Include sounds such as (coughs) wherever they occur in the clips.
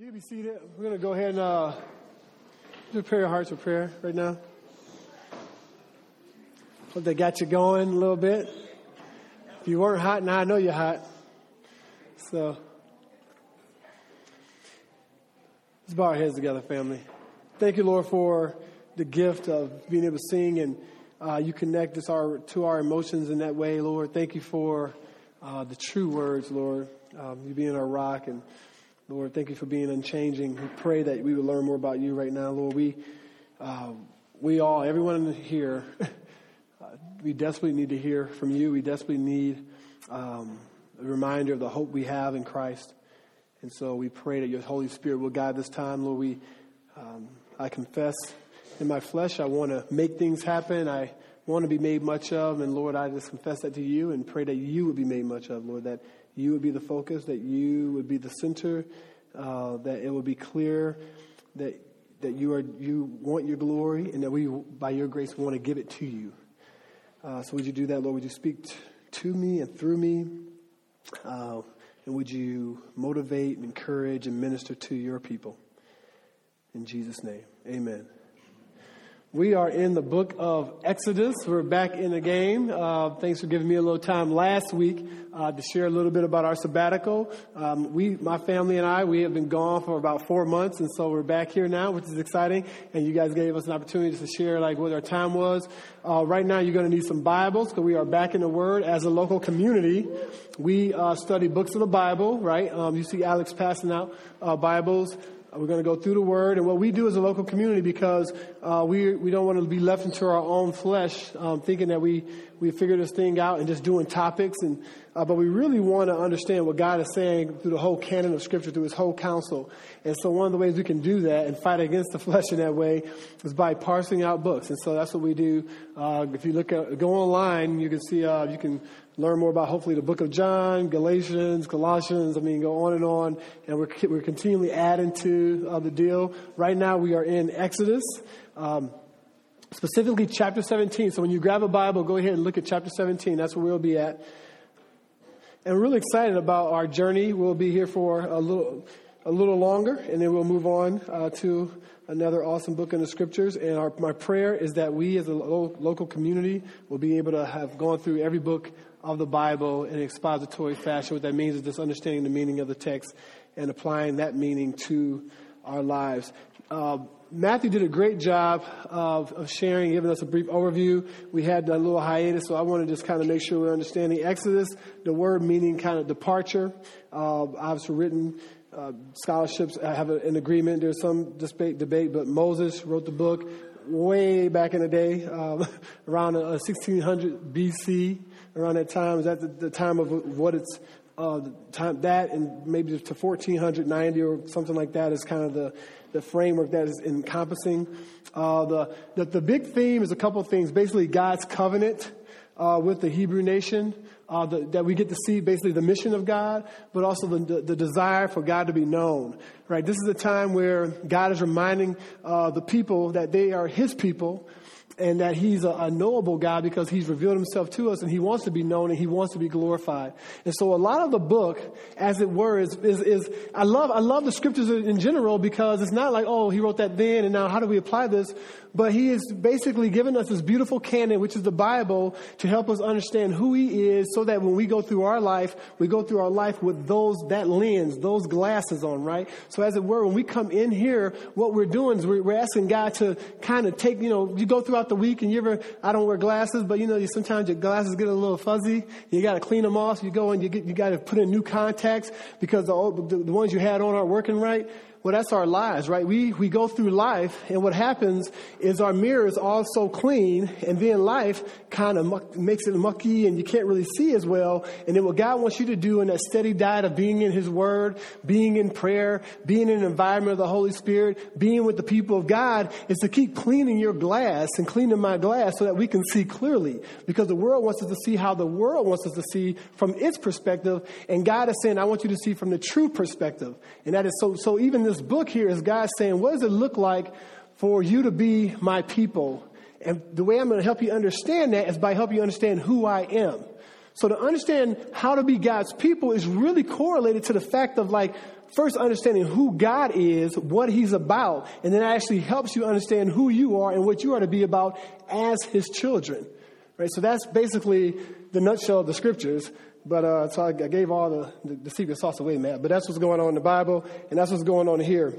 You can be seated. We're going to go ahead and uh, prepare your hearts for prayer right now. Hope they got you going a little bit. If you weren't hot, now I know you're hot. So, let's bow our heads together, family. Thank you, Lord, for the gift of being able to sing and uh, you connect us our, to our emotions in that way, Lord. Thank you for uh, the true words, Lord. Um, you being our rock and Lord, thank you for being unchanging. We pray that we would learn more about you right now, Lord. We, uh, we all, everyone here, (laughs) uh, we desperately need to hear from you. We desperately need um, a reminder of the hope we have in Christ. And so we pray that your Holy Spirit will guide this time, Lord. We, um, I confess in my flesh, I want to make things happen. I want to be made much of. And Lord, I just confess that to you and pray that you would be made much of, Lord, that you would be the focus, that you would be the center, uh, that it would be clear that that you are you want your glory, and that we, by your grace, want to give it to you. Uh, so would you do that, Lord? Would you speak t- to me and through me? Uh, and would you motivate, encourage, and minister to your people? In Jesus' name, amen. We are in the book of Exodus. We're back in the game. Uh, thanks for giving me a little time last week uh, to share a little bit about our sabbatical. Um, we, my family and I, we have been gone for about four months, and so we're back here now, which is exciting. And you guys gave us an opportunity to share like what our time was. Uh, right now, you're going to need some Bibles because we are back in the Word as a local community. We uh, study books of the Bible, right? Um, you see Alex passing out uh, Bibles. We're going to go through the Word and what we do as a local community because uh, we we don't want to be left into our own flesh, um, thinking that we we figure this thing out and just doing topics. And uh, but we really want to understand what God is saying through the whole canon of Scripture, through His whole counsel. And so one of the ways we can do that and fight against the (laughs) flesh in that way is by parsing out books. And so that's what we do. Uh, if you look at go online, you can see uh, you can learn more about hopefully the book of John, Galatians, Colossians. I mean, go on and on. And we're, we're continually adding to uh, the deal. Right now we are in Exodus. Um, specifically chapter 17. So when you grab a Bible, go ahead and look at chapter 17. That's where we'll be at. And we're really excited about our journey. We'll be here for a little, a little longer, and then we'll move on uh, to another awesome book in the scriptures. And our, my prayer is that we as a lo- local community will be able to have gone through every book of the Bible in an expository fashion. What that means is just understanding the meaning of the text and applying that meaning to our lives. Uh, Matthew did a great job of, of, sharing, giving us a brief overview. We had a little hiatus, so I want to just kind of make sure we're understanding Exodus, the word meaning kind of departure. Uh, obviously written uh, scholarships have an agreement. There's some debate, debate, but Moses wrote the book way back in the day, um, (laughs) around 1600 uh, BC around that time. Is that the, the time of what it's uh, time that and maybe to 1490 or something like that is kind of the, the framework that is encompassing. Uh, the, the, the big theme is a couple of things. Basically, God's covenant uh, with the Hebrew nation. Uh, the, that we get to see basically the mission of God, but also the, the, desire for God to be known. Right? This is a time where God is reminding uh, the people that they are His people, and that he's a, a, knowable God because he's revealed himself to us and he wants to be known and he wants to be glorified. And so a lot of the book, as it were, is, is, is I love, I love the scriptures in general because it's not like, oh, he wrote that then and now how do we apply this? But he has basically given us this beautiful canon, which is the Bible, to help us understand who he is so that when we go through our life, we go through our life with those, that lens, those glasses on, right? So as it were, when we come in here, what we're doing is we're, asking God to kind of take, you know, you go throughout the week and you ever, I don't wear glasses, but you know, you, sometimes your glasses get a little fuzzy. You got to clean them off. You go and you get, you got to put in new contacts because the, the, the ones you had on aren't working right. Well, that's our lives, right? We, we go through life, and what happens is our mirror is all so clean, and then life kind of muck, makes it mucky, and you can't really see as well. And then what God wants you to do in that steady diet of being in His Word, being in prayer, being in an environment of the Holy Spirit, being with the people of God, is to keep cleaning your glass and cleaning my glass so that we can see clearly. Because the world wants us to see how the world wants us to see from its perspective, and God is saying, I want you to see from the true perspective. And that is so, so even this book here is God saying, what does it look like for you to be my people? And the way I'm going to help you understand that is by helping you understand who I am. So to understand how to be God's people is really correlated to the fact of like, first understanding who God is, what He's about, and then actually helps you understand who you are and what you are to be about as His children. Right? So that's basically the nutshell of the scriptures. But uh, so I, I, gave all the, the, the secret sauce away, man. But that's what's going on in the Bible, and that's what's going on here.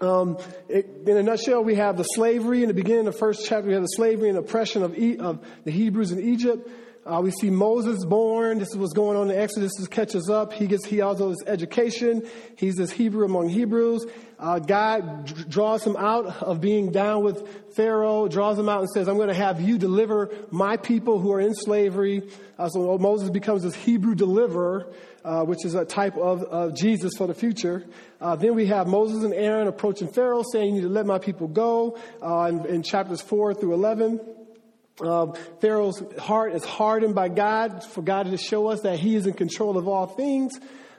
Um, it, in a nutshell, we have the slavery in the beginning of the first chapter. We have the slavery and oppression of, e- of the Hebrews in Egypt. Uh, we see Moses born. This is what's going on in Exodus. This catches up. He gets he also his education. He's this Hebrew among Hebrews. Uh, God d- draws him out of being down with Pharaoh. Draws him out and says, "I'm going to have you deliver my people who are in slavery." Uh, so Moses becomes this Hebrew deliverer. Uh, which is a type of, of Jesus for the future. Uh, then we have Moses and Aaron approaching Pharaoh saying, You need to let my people go uh, in, in, chapters 4 through 11. Um, Pharaoh's heart is hardened by God for God to show us that He is in control of all things.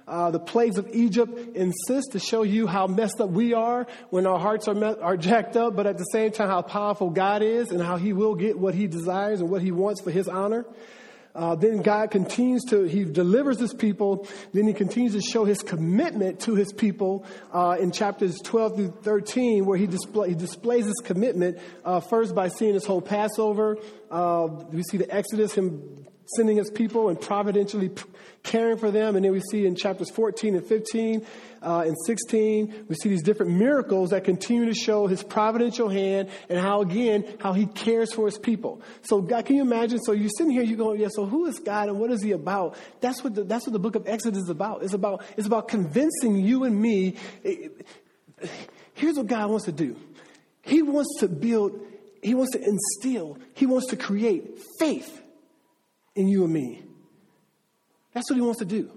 Uh, the plagues of Egypt insist to show you how messed up we are when our hearts are, met, are jacked up, but at the same time, how powerful God is and how He will get what He desires and what He wants for His honor. Uh, then God continues to, He delivers His people. Then He continues to show His commitment to His people uh, in chapters 12 through 13, where He, display, he displays His commitment uh, first by seeing His whole Passover. Uh, we see the Exodus, Him sending His people and providentially caring for them. And then we see in chapters 14 and 15 uh, and 16, we see these different miracles that continue to show his providential hand and how, again, how he cares for his people. So, God, can you imagine? So you're sitting here, you're going, yeah, so who is God and what is he about? That's what the, that's what the book of Exodus is about. It's about, it's about convincing you and me. here's what God wants to do. He wants to build, he wants to instill, he wants to create faith in you and me. That's what he wants to do.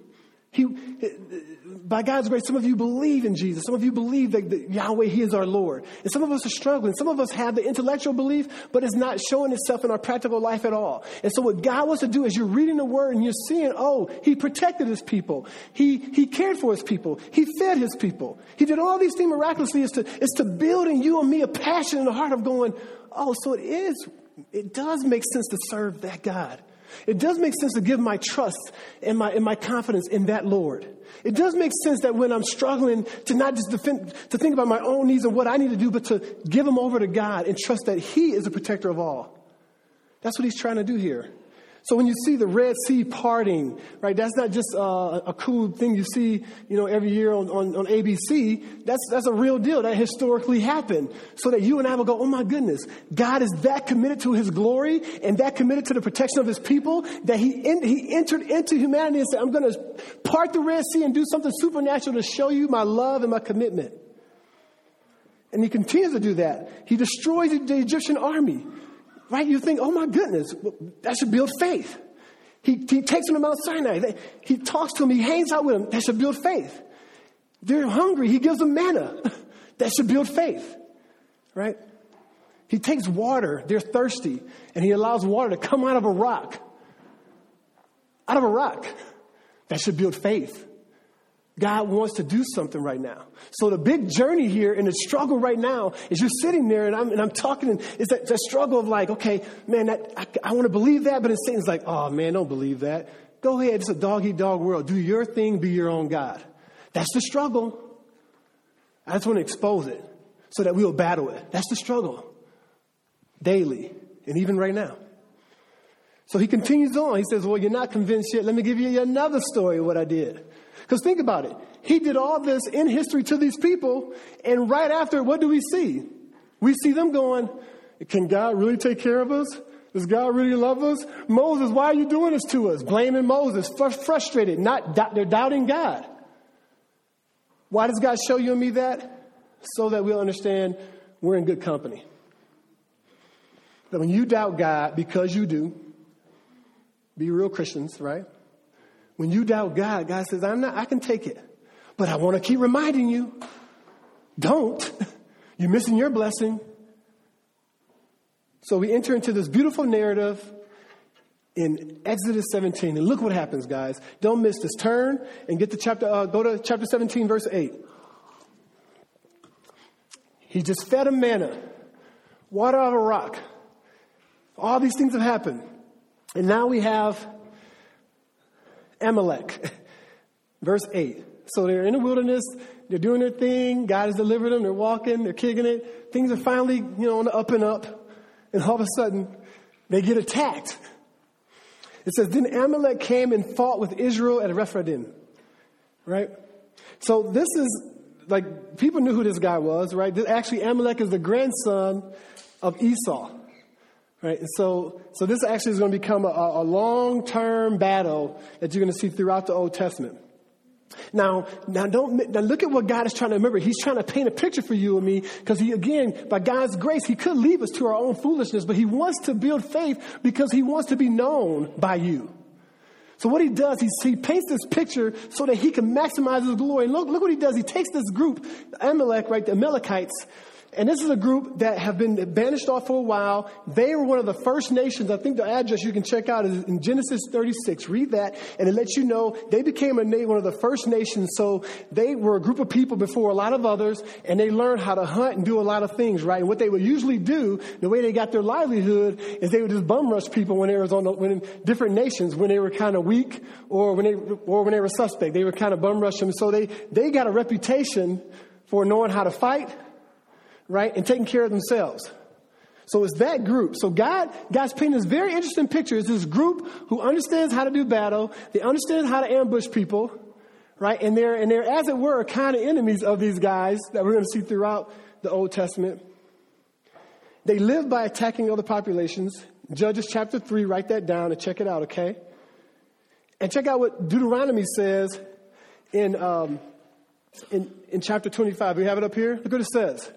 He, by God's grace, some of you believe in Jesus. Some of you believe that, that, Yahweh, He is our Lord. And some of us are struggling. Some of us have the intellectual belief, but it's not showing itself in our practical life at all. And so what God wants to do is you're reading the word and you're seeing, oh, He protected His people. He, he cared for His people. He fed His people. He did all these things miraculously is to, is to build in you and me a passion in the heart of going, oh, so it is, it does make sense to serve that God. It does make sense to give my trust and my, and my confidence in that Lord. It does make sense that when I'm struggling to not just defend, to think about my own needs and what I need to do, but to give them over to God and trust that He is a protector of all. That's what He's trying to do here. So when you see the Red Sea parting, right, that's not just uh, a cool thing you see, you know, every year on, on, on, ABC. That's, that's a real deal that historically happened. So that you and I will go, oh my goodness, God is that committed to his glory and that committed to the protection of his people that he, in, he entered into humanity and said, I'm going to part the Red Sea and do something supernatural to show you my love and my commitment. And he continues to do that. He destroys the Egyptian army. Right? You think, oh my goodness, that should build faith. He, he takes them to Mount Sinai. He talks to them. He hangs out with them. That should build faith. They're hungry. He gives them manna. (laughs) That should build faith. Right? He takes water. They're thirsty. And he allows water to come out of a rock. Out of a rock. That should build faith. God wants to do something right now. So the big journey here and the struggle right now is you're sitting there and I'm, and I'm talking and it's that, that struggle of like, okay, man, that, I, I want to believe that, but it's Satan's like, oh man, don't believe that. Go ahead. It's a dog eat dog world. Do your thing. Be your own God. That's the struggle. I just want to expose it so that we'll battle it. That's the struggle daily and even right now. So he continues on. He says, well, you're not convinced yet. Let me give you another story of what I did. Because think about it. He did all this in history to these people, and right after, what do we see? We see them going, Can God really take care of us? Does God really love us? Moses, why are you doing this to us? Blaming Moses, frustrated, not they're doubting God. Why does God show you and me that? So that we'll understand we're in good company. That when you doubt God, because you do, be real Christians, right? When you doubt God, God says, I'm not, I can take it. But I want to keep reminding you, don't. (laughs) You're missing your blessing. So we enter into this beautiful narrative in Exodus 17. And look what happens, guys. Don't miss this. Turn and get to chapter, uh, go to chapter 17, verse 8. He just fed him manna, water out of a rock. All these things have happened. And now we have Amalek. (laughs) Verse 8. So they're in the wilderness, they're doing their thing, God has delivered them, they're walking, they're kicking it. Things are finally, you know, on the up and up. And all of a sudden, they get attacked. It says, Then Amalek came and fought with Israel at Rephidim. Right? So this is like people knew who this guy was, right? Actually, Amalek is the grandson of Esau. Right? And so, so this actually is going to become a, a long term battle that you're going to see throughout the Old Testament. Now, now don't, now look at what God is trying to remember. He's trying to paint a picture for you and me because he, again, by God's grace, he could leave us to our own foolishness, but he wants to build faith because he wants to be known by you. So what he does, he, he paints this picture so that he can maximize his glory. And look, look what he does. He takes this group, Amalek, right, the Amalekites, and this is a group that have been banished off for a while. They were one of the first nations. I think the address you can check out is in Genesis 36. Read that, and it lets you know they became a one of the first nations. So they were a group of people before a lot of others, and they learned how to hunt and do a lot of things, right? And what they would usually do, the way they got their livelihood, is they would just bum rush people when they was on the, when different nations when they were kind of weak or when they or when they were suspect. They would kind of bum rush them. So they they got a reputation for knowing how to fight right? And taking care of themselves. So it's that group. So God, God's painting this very interesting picture. It's this group who understands how to do battle. They understand how to ambush people, right? And they're, and they're, as it were, kind of enemies of these guys that we're going to see throughout the Old Testament. They live by attacking other populations. Judges chapter 3, write that down and check it out, okay? And check out what Deuteronomy says in, um, in, in chapter 25. We have it up here. Look what it says.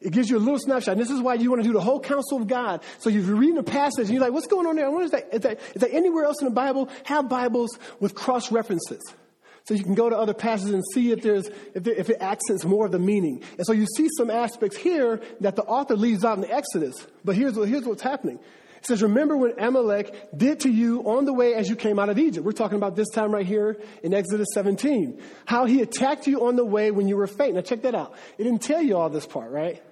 It gives you a little snapshot. And this is why you want to do the whole counsel of God. So you're reading a passage and you're like, what's going on there? What is that? Is that, is that anywhere else in the Bible? Have Bibles with cross references. So you can go to other passages and see if there's, if, there, if it accents more of the meaning. And so you see some aspects here that the author leaves out in Exodus. But here's, here's what's happening. It says, remember when Amalek did to you on the way as you came out of Egypt. We're talking about this time right here in Exodus 17. How he attacked you on the way when you were faint. Now check that out. It didn't tell you all this part, right?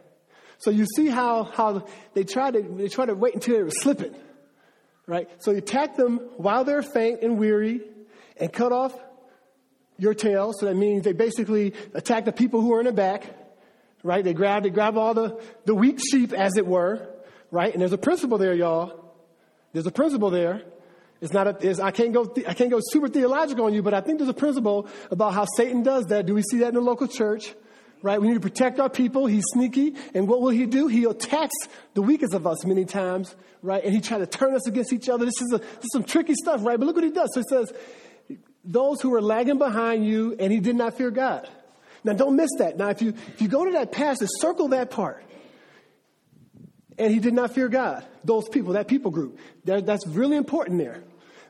So you see how, how they try to, they try to wait until they were slipping, right? So you attack them while they're faint and weary and cut off your tail. So that means they basically attack the people who are in the back, right? They grab, they grab all the, the weak sheep as it were, right? And there's a principle there, y'all. There's a principle there. It's not a, it's, I can't go, I can't go super theological on you, but I think there's a principle about how Satan does that. Do we see that in the local church? Right? We need to protect our people. He's sneaky. And what will he do? He attacks the weakest of us many times, right? And he tries to turn us against each other. This is, a, this is some tricky stuff, right? But look what he does. So he says, those who are lagging behind you, and he did not fear God. Now don't miss that. Now if you, if you go to that passage, circle that part. And he did not fear God. Those people, that people group. That, that's really important there.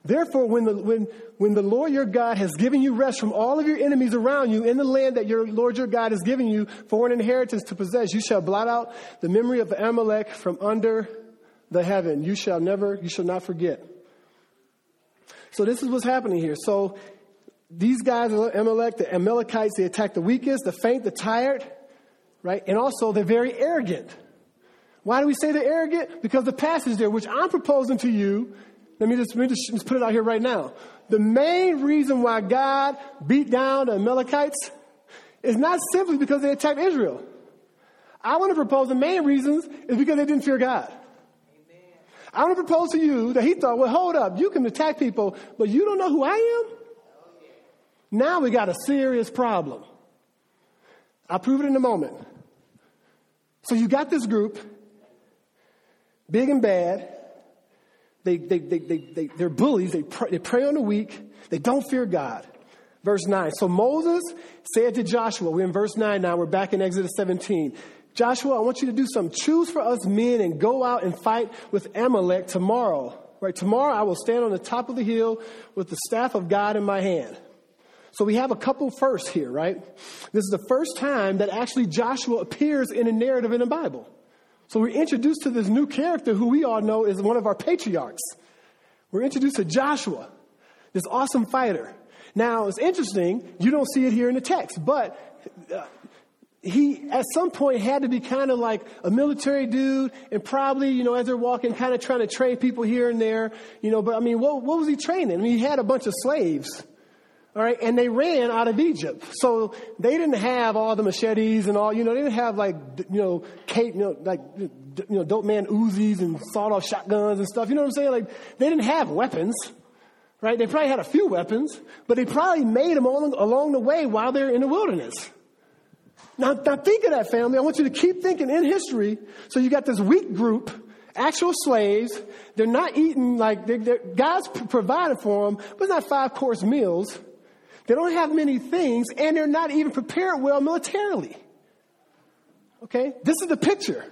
Therefore, when the, when, when the Lord your God has given you rest from all of your enemies around you in the land that your Lord your God has given you for an inheritance to possess, you shall blot out the memory of Amalek from under the heaven. You shall never, you shall not forget. So this is what's happening here. So these guys, Amalek, the Amalekites, they attack the weakest, the faint, the tired, right? And also they're very arrogant. Why do we say they're arrogant? Because the passage there, which I'm proposing to you, let me just, let me just put it out here right now. The main reason why God beat down the Amalekites is not simply because they attacked Israel. I want to propose the main reasons is because they didn't fear God. Amen. I want to propose to you that he thought, well, hold up, you can attack people, but you don't know who I am? Now we got a serious problem. I'll prove it in a moment. So you got this group, big and bad, they, they, they, they, they, they're bullies. They, pray, they prey on the weak. They don't fear God. Verse 9. So Moses said to Joshua, we're in verse 9 now, we're back in Exodus 17. Joshua, I want you to do something. Choose for us men and go out and fight with Amalek tomorrow. Right? Tomorrow I will stand on the top of the hill with the staff of God in my hand. So we have a couple firsts here, right? This is the first time that actually Joshua appears in a narrative in the Bible. So we're introduced to this new character who we all know is one of our patriarchs. We're introduced to Joshua, this awesome fighter. Now, it's interesting, you don't see it here in the text, but uh, he at some point had to be kind of like a military dude and probably, you know, as they're walking, kind of trying to train people here and there, you know, but I mean, what, what was he training? I mean, he had a bunch of slaves All right, and they ran out of Egypt. So they didn't have all the machetes and all, you know, they didn't have like, you know, Kate, you know, like, you know, dope man Uzis and sawed off shotguns and stuff. You know what I'm saying? Like, they didn't have weapons, right? They probably had a few weapons, but they probably made them all along the way while they're in the wilderness. Now, now think of that family. I want you to keep thinking in history. So you got this weak group, actual slaves. They're not eating like, they're, they're, God's provided for them, but not five course meals. They don't have many things, and they're not even prepared well militarily. Okay? This is the picture.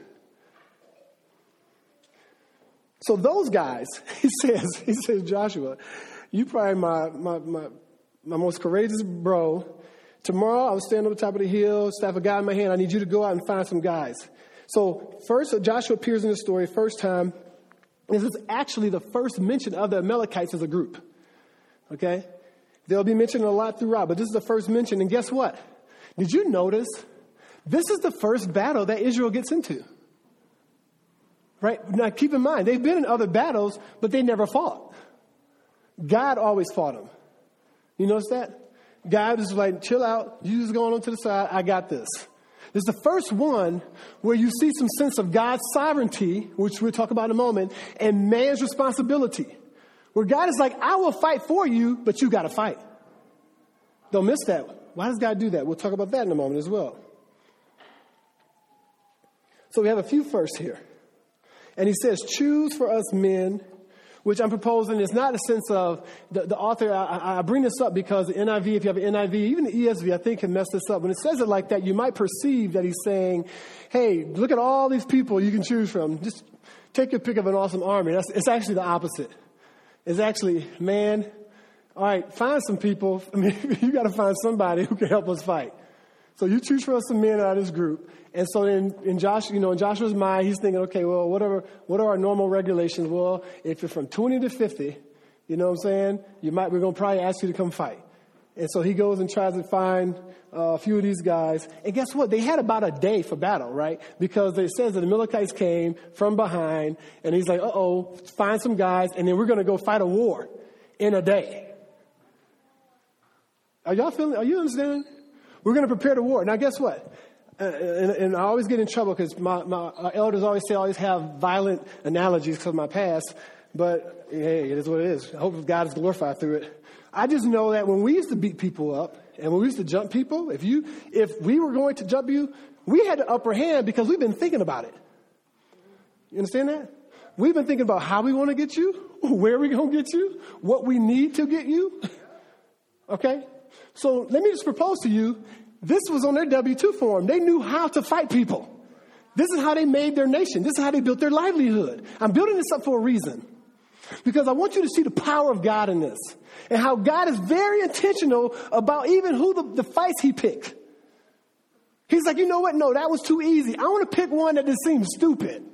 So those guys, (laughs) he says, he says, Joshua, you probably my, my, my, my most courageous bro. Tomorrow I'll stand on the top of the hill, staff a guy in my hand. I need you to go out and find some guys. So first, Joshua appears in the story, first time. This is actually the first mention of the Amalekites as a group. Okay? They'll be mentioned a lot throughout, but this is the first mention. And guess what? Did you notice? This is the first battle that Israel gets into. Right? Now keep in mind, they've been in other battles, but they never fought. God always fought them. You notice that? God is like, chill out. You just going on to the side. I got this. This is the first one where you see some sense of God's sovereignty, which we'll talk about in a moment, and man's responsibility. Where God is like, I will fight for you, but you got to fight. Don't miss that. Why does God do that? We'll talk about that in a moment as well. So we have a few firsts here. And he says, choose for us men, which I'm proposing is not a sense of the, the author. I, I, bring this up because the NIV, if you have an NIV, even the ESV, I think can mess this up. When it says it like that, you might perceive that he's saying, hey, look at all these people you can choose from. Just take your pick of an awesome army. That's, it's actually the opposite is actually, man, all right, find some people. (laughs) I mean, you got to find somebody who can help us fight. So you choose for us some men out of this group. And so in, in Josh, you know, in Joshua's mind, he's thinking, okay, well, whatever, what are our normal regulations? Well, if you're from 20 to 50, you know what I'm saying? You might, we're going to probably ask you to come fight. And so he goes and tries to find uh, a few of these guys. And guess what? They had about a day for battle, right? Because it says that the Amalekites came from behind, and he's like, uh oh, find some guys, and then we're going to go fight a war in a day. Are y'all feeling, are you understanding? We're going to prepare the war. Now, guess what? Uh, and, and, I always get in trouble because my, my elders always say I always have violent analogies because of my past. But hey, it is what it is. I hope God is glorified through it. I just know that when we used to beat people up and when we used to jump people, if you, if we were going to jump you, we had the upper hand because we've been thinking about it. You understand that? We've been thinking about how we want to get you, (laughs) where we going to get you, what we need to get you. (laughs) Okay? So let me just propose to you, this was on their W-2 form. They knew how to fight people. This is how they made their nation. This is how they built their livelihood. I'm building this up for a reason. Because I want you to see the power of God in this and how God is very intentional about even who the, the fights he picked. He's like, you know what? No, that was too easy. I want to pick one that just seems stupid.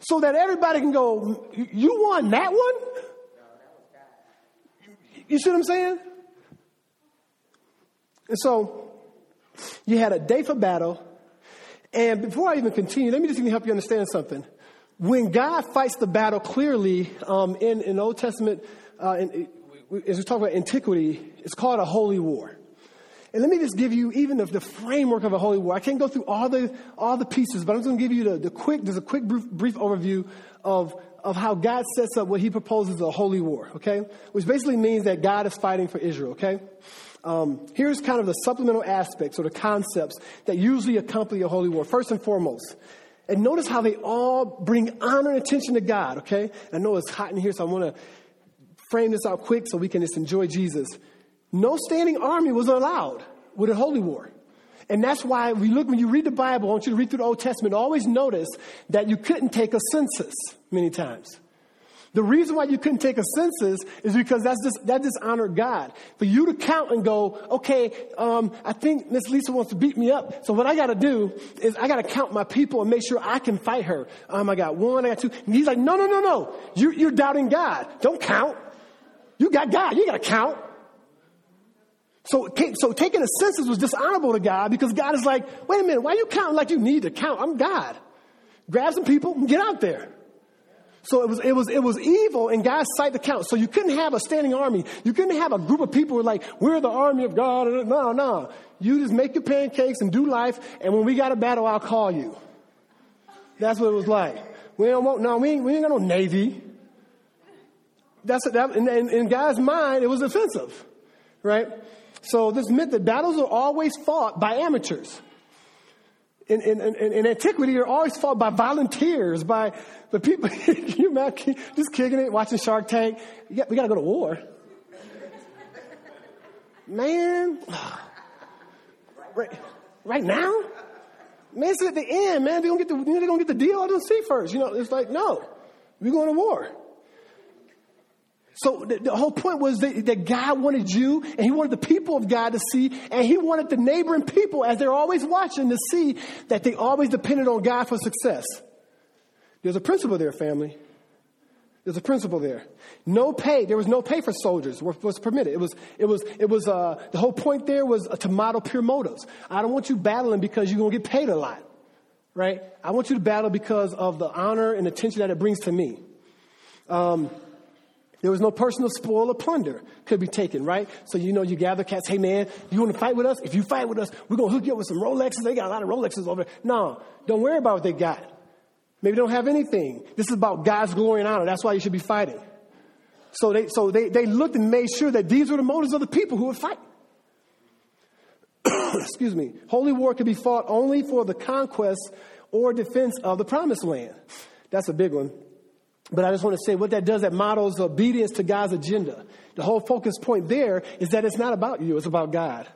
So that everybody can go, you won that one? You see what I'm saying? And so you had a day for battle. And before I even continue, let me just even help you understand something when God fights the battle clearly um, in, in Old Testament, uh, in, as we talk about antiquity, it's called a holy war. And let me just give you even the, the, framework of a holy war. I can't go through all the all the pieces, but I'm just going to give you the, the quick. There's a quick brief, brief overview of of how God sets up what He proposes a holy war. Okay, which basically means that God is fighting for Israel. Okay. Um, here's kind of the supplemental aspects or the concepts that usually accompany a holy war. First and foremost, and notice how they all bring honor and attention to God, okay? I know it's hot in here, so I want to frame this out quick so we can just enjoy Jesus. No standing army was allowed with a holy war. And that's why we look, when you read the Bible, I want you to read through the Old Testament, always notice that you couldn't take a census many times. The reason why you couldn't take a census is because that's just, that dishonored God. For you to count and go, okay, um, I think Miss Lisa wants to beat me up. So what I got to do is I got to count my people and make sure I can fight her. Um, I got one, I got two. And he's like, no, no, no, no. You, you're doubting God. Don't count. You got God. You got to count. So, so taking a census was dishonorable to God because God is like, wait a minute, why are you counting like you need to count? I'm God. Grab some people and get out there. So it was, it was, it was evil in God's sight to count. So you couldn't have a standing army. You couldn't have a group of people who were like, we're the army of God. No, no. You just make your pancakes and do life. And when we got a battle, I'll call you. That's what it was like. We don't want, no, we ain't, we ain't got no navy. That's that, in, in, in God's mind, it was offensive, right? So this myth that battles are always fought by amateurs. In, in, in, in antiquity, they're always fought by volunteers, by the people. (laughs) you imagine just kicking it, watching Shark Tank. Yeah, we got to go to war. Man, (sighs) right, right now, man, it's at the end, man. They don't get the, they're gonna get the deal I don't see first. You know, it's like no, we're going to war. So the, the, whole point was that, that, God wanted you and he wanted the people of God to see and he wanted the neighboring people as they're always watching to see that they always depended on God for success. There's a principle there, family. There's a principle there. No pay. There was no pay for soldiers was permitted. It was, it was, it was, uh, the whole point there was to model pure motives. I don't want you battling because you're going to get paid a lot, right? I want you to battle because of the honor and attention that it brings to me. Um, there was no personal spoil or plunder could be taken, right? So you know you gather cats, hey man, you want to fight with us? If you fight with us, we're gonna hook you up with some Rolexes. They got a lot of Rolexes over there. No, don't worry about what they got. Maybe don't have anything. This is about God's glory and honor. That's why you should be fighting. So they so they, they looked and made sure that these were the motives of the people who would fight. (coughs) Excuse me. Holy war could be fought only for the conquest or defense of the promised land. That's a big one. But I just want to say what that does, that models obedience to God's agenda. The whole focus point there is that it's not about you, it's about God.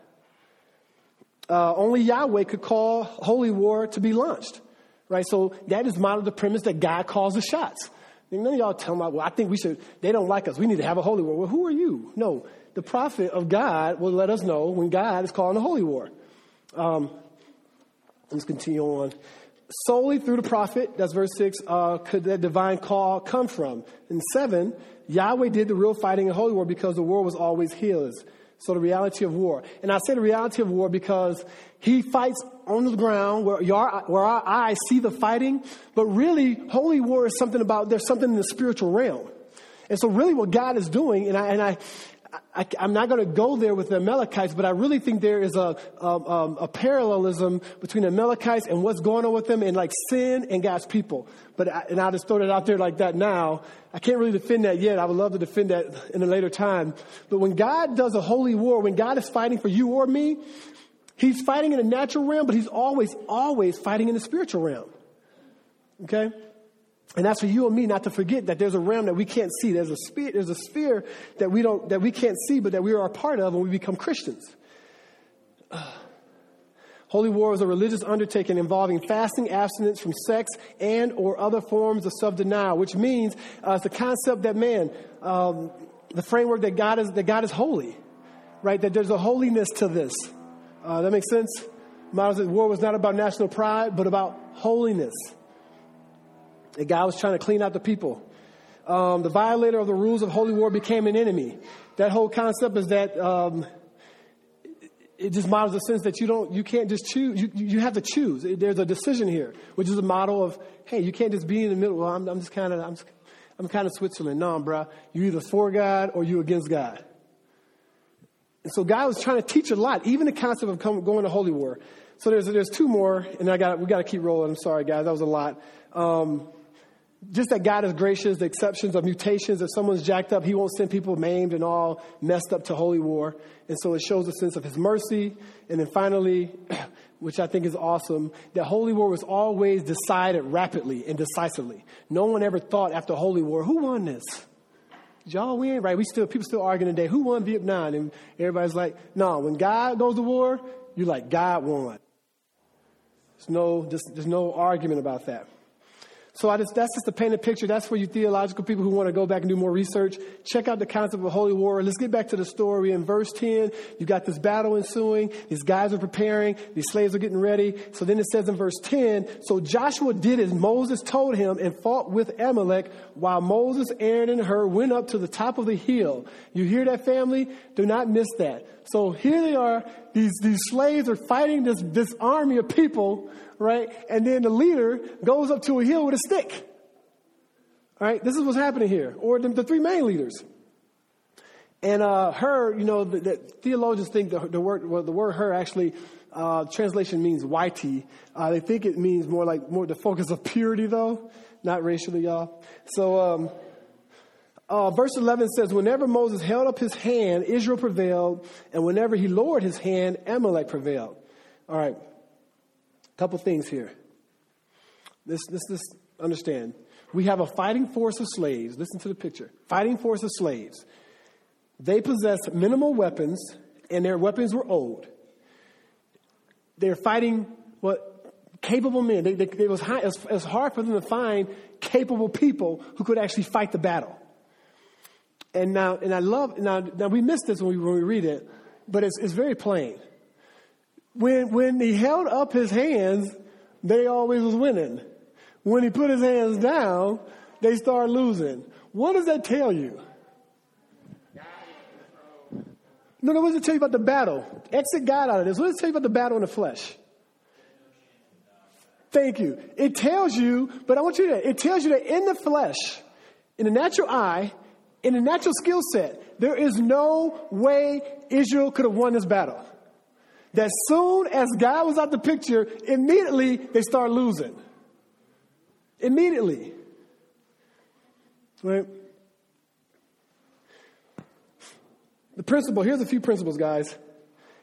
Uh, only Yahweh could call holy war to be launched, right? So that is modeled the premise that God calls the shots. none of y'all tell me, well, I think we should, they don't like us. We need to have a holy war. Well, who are you? No, the prophet of God will let us know when God is calling a holy war. Um, let's continue on solely through the prophet, that's verse 6, uh, could that divine call come from. And 7, Yahweh did the real fighting in holy war because the war was always his. So the reality of war. And I say the reality of war because he fights on the ground where, your, where our eyes see the fighting, but really, holy war is something about, there's something in the spiritual realm. And so really what God is doing, and I, and I, I, am not going to go there with the Amalekites, but I really think there is a, a, um, a, parallelism between the Amalekites and what's going on with them and like sin and God's people. But I, and I'll just throw it out there like that now. I can't really defend that yet. I would love to defend that in a later time. But when God does a holy war, when God is fighting for you or me, He's fighting in the natural realm, but He's always, always fighting in the spiritual realm. Okay? And that's for you and me not to forget that there's a realm that we can't see. There's a sphere, there's a sphere that we don't, that we can't see, but that we are a part of when we become Christians. Uh, (sighs) Holy war is a religious undertaking involving fasting, abstinence from sex, and or other forms of self-denial, which means uh, it's the concept that man, um, the framework that God is that God is holy, right? That there's a holiness to this. Uh, that makes sense. Miles' war was not about national pride, but about holiness. And God was trying to clean out the people. Um, the violator of the rules of holy war became an enemy. That whole concept is that um, it just models the sense that you don't, you can't just choose. You, you have to choose. There's a decision here, which is a model of, hey, you can't just be in the middle. Well, I'm, I'm just kind of, I'm, I'm kind of Switzerland. No, bro, you either for God or you against God. And so God was trying to teach a lot, even the concept of going to holy war. So there's there's two more, and I got we got to keep rolling. I'm sorry, guys, that was a lot. Um, just that God is gracious, the exceptions of mutations. If someone's jacked up, He won't send people maimed and all messed up to holy war. And so it shows a sense of His mercy. And then finally, (clears throat) which I think is awesome, that holy war was always decided rapidly and decisively. No one ever thought after holy war, who won this? Did y'all win? Right? We still, people still arguing today, who won Vietnam? And everybody's like, no, when God goes to war, you're like, God won. There's no, there's, there's no argument about that. So just, that's just to paint a picture. That's for you theological people who want to go back and do more research. Check out the concept of holy war. Let's get back to the story. In verse 10, you got this battle ensuing. These guys are preparing. These slaves are getting ready. So then it says in verse 10, so Joshua did as Moses told him and fought with Amalek while Moses, Aaron, and Hur went up to the top of the hill. You hear that family? Do not miss that. So here they are. These, these slaves are fighting this, this army of people right? And then the leader goes up to a hill with a stick. All right, this is what's happening here, or the, the three main leaders. And uh, Hur, you know, the, the theologians think the, the word well, the word Hur actually uh, translation means whitey. Uh, they think it means more like more the focus of purity, though, not racially, y'all. So, um, uh, verse 11 says, Whenever Moses held up his hand, Israel prevailed, and whenever he lowered his hand, Amalek prevailed. All right, a couple things here. This, this, this, understand. We have a fighting force of slaves. Listen to the picture. Fighting force of slaves. They possessed minimal weapons, and their weapons were old. They're fighting what capable men. They, they, it, was high, it, was, it was hard for them to find capable people who could actually fight the battle. And now, and I love now. Now we miss this when we when we read it, but it's it's very plain. When when he held up his hands, they always was winning. When he put his hands down, they start losing. What does that tell you? No, no, what does it tell you about the battle? Exit God out of this. What does it tell you about the battle in the flesh? Thank you. It tells you, but I want you to, it tells you that in the flesh, in the natural eye, in the natural skill set, there is no way Israel could have won this battle. That soon as God was out the picture, immediately they start losing. Immediately. Right? The principle, here's a few principles, guys,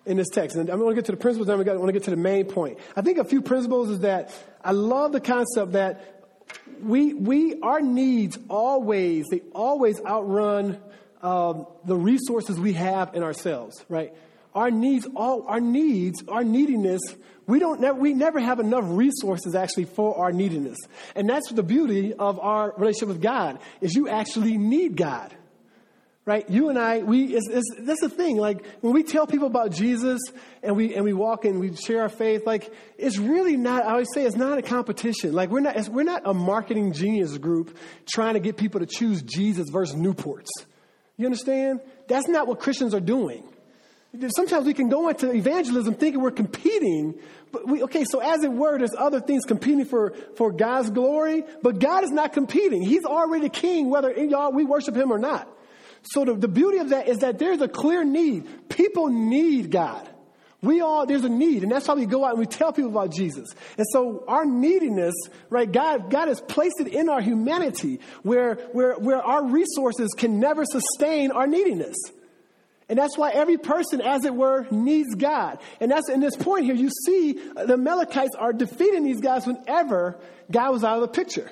in this text. And I'm going to get to the principles, then I want to get to the main point. I think a few principles is that I love the concept that we, we, our needs always, they always outrun um, the resources we have in ourselves, right? Our needs, all our needs, our neediness, we don't never, we never have enough resources actually for our neediness. And that's the beauty of our relationship with God, is you actually need God right? You and I, we, that's the thing. Like when we tell people about Jesus and we, and we walk and we share our faith, like it's really not, I always say it's not a competition. Like we're not, we're not a marketing genius group trying to get people to choose Jesus versus Newports. You understand? That's not what Christians are doing. Sometimes we can go into evangelism thinking we're competing, but we, okay, so as it were, there's other things competing for, for God's glory, but God is not competing. He's already king, whether y'all, we worship him or not. So the, the beauty of that is that there's a clear need. People need God. We all, there's a need, and that's why we go out and we tell people about Jesus. And so our neediness, right, God, God has placed it in our humanity where, where, where our resources can never sustain our neediness. And that's why every person, as it were, needs God. And that's in this point here, you see the Amalekites are defeating these guys whenever God was out of the picture.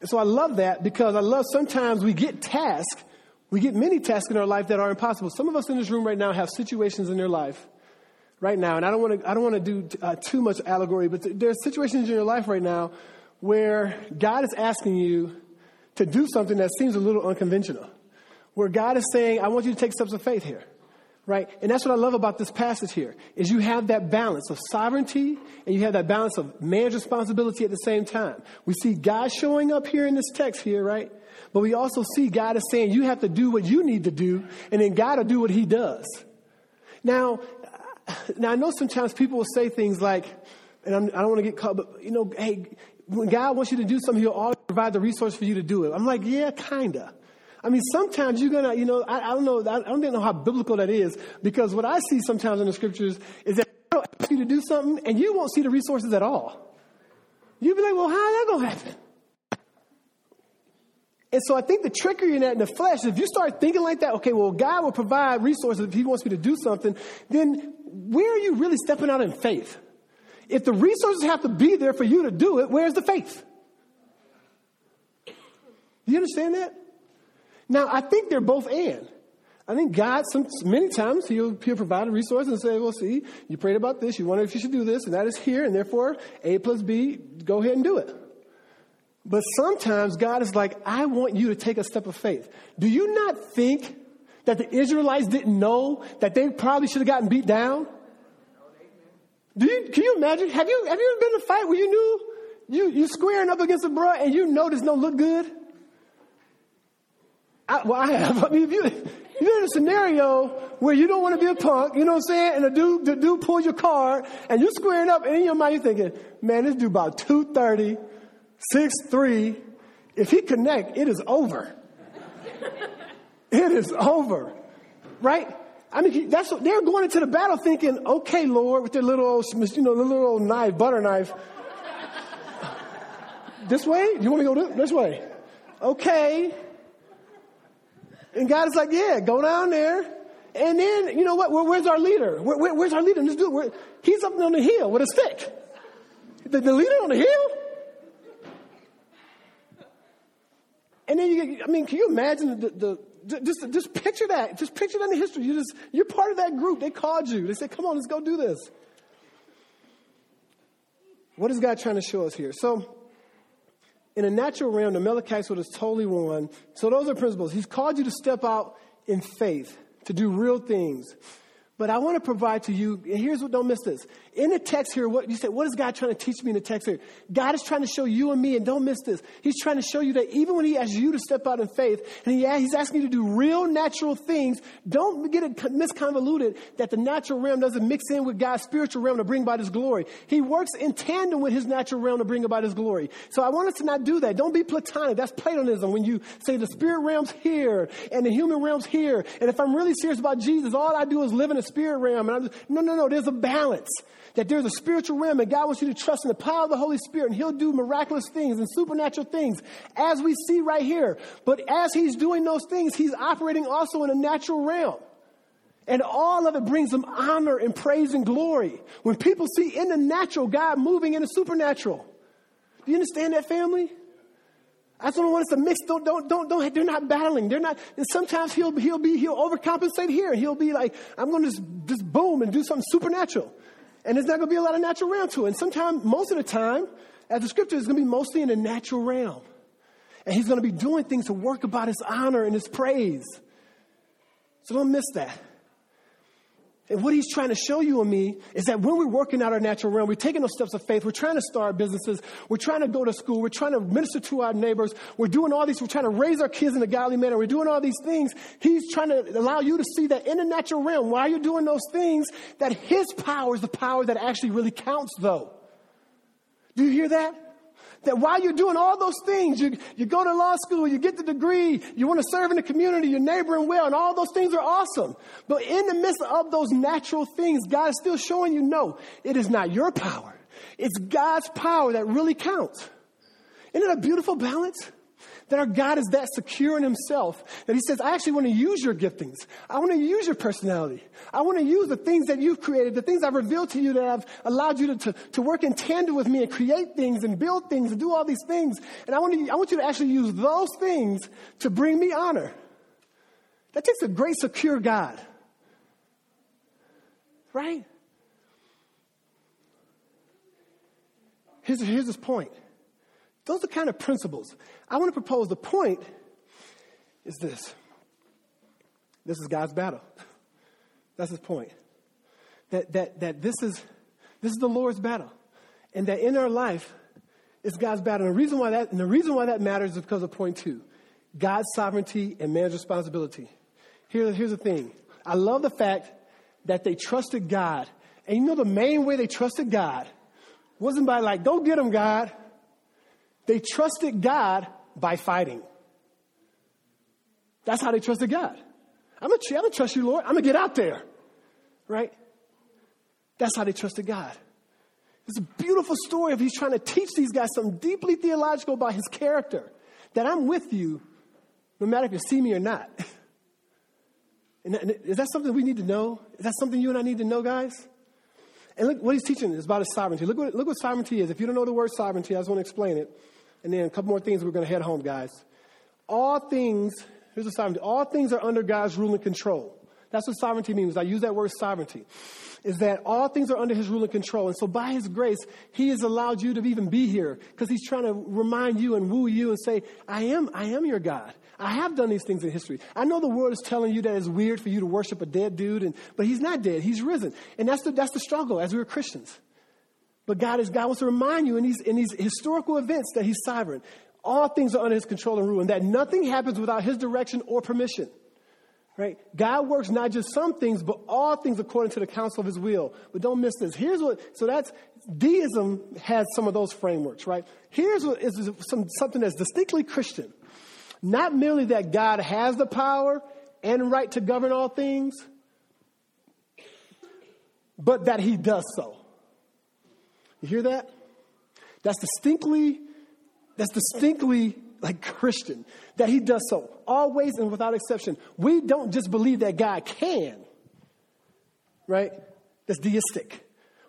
And so I love that because I love sometimes we get tasks, we get many tasks in our life that are impossible. Some of us in this room right now have situations in their life right now, and I don't want to, I don't want to do uh, too much allegory, but there are situations in your life right now where God is asking you to do something that seems a little unconventional. Where God is saying, I want you to take steps of faith here right? And that's what I love about this passage here, is you have that balance of sovereignty and you have that balance of man's responsibility at the same time. We see God showing up here in this text here, right? But we also see God is saying you have to do what you need to do, and then God will do what he does. Now, now I know sometimes people will say things like, and I'm, I do not want to get caught, but you know, hey, when God wants you to do something, he'll always provide the resource for you to do it. I'm like, yeah, kinda. I mean, sometimes you're gonna, you know, I, I don't know, I don't even know how biblical that is because what I see sometimes in the scriptures is that God will ask you to do something and you won't see the resources at all. You'll be like, well, how that gonna happen? And so I think the trickery in that in the flesh, if you start thinking like that, okay, well, God will provide resources if He wants me to do something, then where are you really stepping out in faith? If the resources have to be there for you to do it, where's the faith? Do you understand that? Now, I think they're both and. I think God, some, many times, he'll, he'll provide a resource and say, well, see, you prayed about this, you wondered if you should do this, and that is here, and therefore, A plus B, go ahead and do it. But sometimes God is like, I want you to take a step of faith. Do you not think that the Israelites didn't know that they probably should have gotten beat down? Do you, can you imagine? Have you, have you ever been in a fight where you knew you, you're squaring up against a bro and you know this don't look good? I, well, I have. (laughs) I mean, if you, you're in a scenario where you don't want to be a punk, you know what I'm saying? And the dude, the dude pulls your card and you're squaring up and in your mind you're thinking, man, this dude about 230. six three. If he connect, it is over. it is over, right? I mean, that's what, they're going into the battle thinking, okay, Lord, with their little, old, you know, the little old knife, butter knife. (laughs) this way? You want me to go this way? Okay. And God is like, yeah, go down there. And then, you know what? Where, where's our leader? Where, where, where's our leader? This dude, he's up on the hill with a stick. The, the leader on the hill? And then you get, I mean, can you imagine the, the, just, just picture that. Just picture that in the history. You just, you're part of that group. They called you. They said, come on, let's go do this. What is God trying to show us here? So, in a natural realm, the Melchizedek have totally one. So those are principles. He's called you to step out in faith, to do real things. But I want to provide to you, and here's what, don't miss this. In the text here, what you say, what is God trying to teach me in the text here? God is trying to show you and me, and don't miss this. He's trying to show you that even when He asks you to step out in faith, and he, He's asking you to do real natural things, don't get it misconvoluted that the natural realm doesn't mix in with God's spiritual realm to bring about His glory. He works in tandem with His natural realm to bring about His glory. So I want us to not do that. Don't be platonic. That's Platonism when you say the spirit realm's here and the human realm's here. And if I'm really serious about Jesus, all I do is live in a spirit realm. And I'm just, no, no, no, there's a balance. That there's a spiritual realm and God wants you to trust in the power of the Holy Spirit and He'll do miraculous things and supernatural things as we see right here. But as He's doing those things, He's operating also in a natural realm. And all of it brings him honor and praise and glory. When people see in the natural God moving in the supernatural. Do you understand that, family? I just don't want us to mix. Don't, don't, don't, don't. They're not battling. They're not. And sometimes he'll, he'll be, he'll overcompensate here. He'll be like, I'm going to just, just boom and do something supernatural. And there's not going to be a lot of natural realm to it. And sometimes, most of the time, as the scripture is going to be mostly in the natural realm. And he's going to be doing things to work about his honor and his praise. So don't miss that. And what he's trying to show you and me is that when we're working out our natural realm, we're taking those steps of faith, we're trying to start businesses, we're trying to go to school, we're trying to minister to our neighbors, we're doing all these, we're trying to raise our kids in a godly manner, we're doing all these things. He's trying to allow you to see that in the natural realm, while you're doing those things, that his power is the power that actually really counts, though. Do you hear that? That while you're doing all those things, you, you go to law school, you get the degree, you want to serve in the community, you're neighboring well, and all those things are awesome. But in the midst of those natural things, God is still showing you no, it is not your power. It's God's power that really counts. Isn't it a beautiful balance? That our God is that secure in Himself that He says, I actually want to use your giftings. I want to use your personality. I want to use the things that you've created, the things I've revealed to you that I've allowed you to, to, to work in tandem with me and create things and build things and do all these things. And I want, to, I want you to actually use those things to bring me honor. That takes a great, secure God. Right? Here's, here's his point. Those are kind of principles. I want to propose the point is this. This is God's battle. That's his point. That, that, that this, is, this is the Lord's battle. And that in our life, it's God's battle. And the reason why that, and the reason why that matters is because of point two God's sovereignty and man's responsibility. Here, here's the thing I love the fact that they trusted God. And you know the main way they trusted God wasn't by like, go get him, God. They trusted God by fighting. That's how they trusted God. I'm gonna, I'm gonna trust you, Lord. I'm gonna get out there. Right? That's how they trusted God. It's a beautiful story of he's trying to teach these guys something deeply theological about his character. That I'm with you no matter if you see me or not. (laughs) And is that something we need to know? Is that something you and I need to know, guys? And look what he's teaching is about his sovereignty. Look what, look what sovereignty is. If you don't know the word sovereignty, I just want to explain it. And then a couple more things we're going to head home, guys. All things, here's the sovereignty. All things are under God's rule and control. That's what sovereignty means. I use that word sovereignty. Is that all things are under his rule and control. And so by his grace, he has allowed you to even be here because he's trying to remind you and woo you and say, I am, I am your God. I have done these things in history. I know the world is telling you that it's weird for you to worship a dead dude, and, but he's not dead. He's risen. And that's the, that's the struggle as we're Christians. But God is God wants to remind you in these in these historical events that He's sovereign. All things are under His control and rule, and that nothing happens without His direction or permission. Right? God works not just some things, but all things according to the counsel of his will. But don't miss this. Here's what, so that's, deism has some of those frameworks, right? Here's what is some, something that's distinctly Christian. Not merely that God has the power and right to govern all things, but that he does so. You hear that? That's distinctly, that's distinctly like Christian, that he does so always and without exception. We don't just believe that God can, right? That's deistic.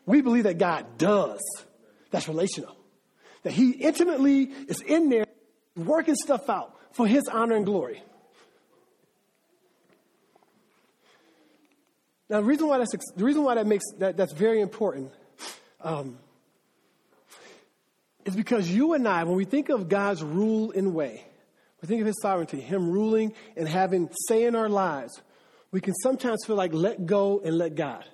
We believe that God does. That's relational. That he intimately is in there working stuff out for his honor and glory. Now, the reason why that's, the reason why that makes that, that's very important um, is because you and I, when we think of God's rule and way, we think of His sovereignty, Him ruling and having say in our lives, we can sometimes feel like let go and let God.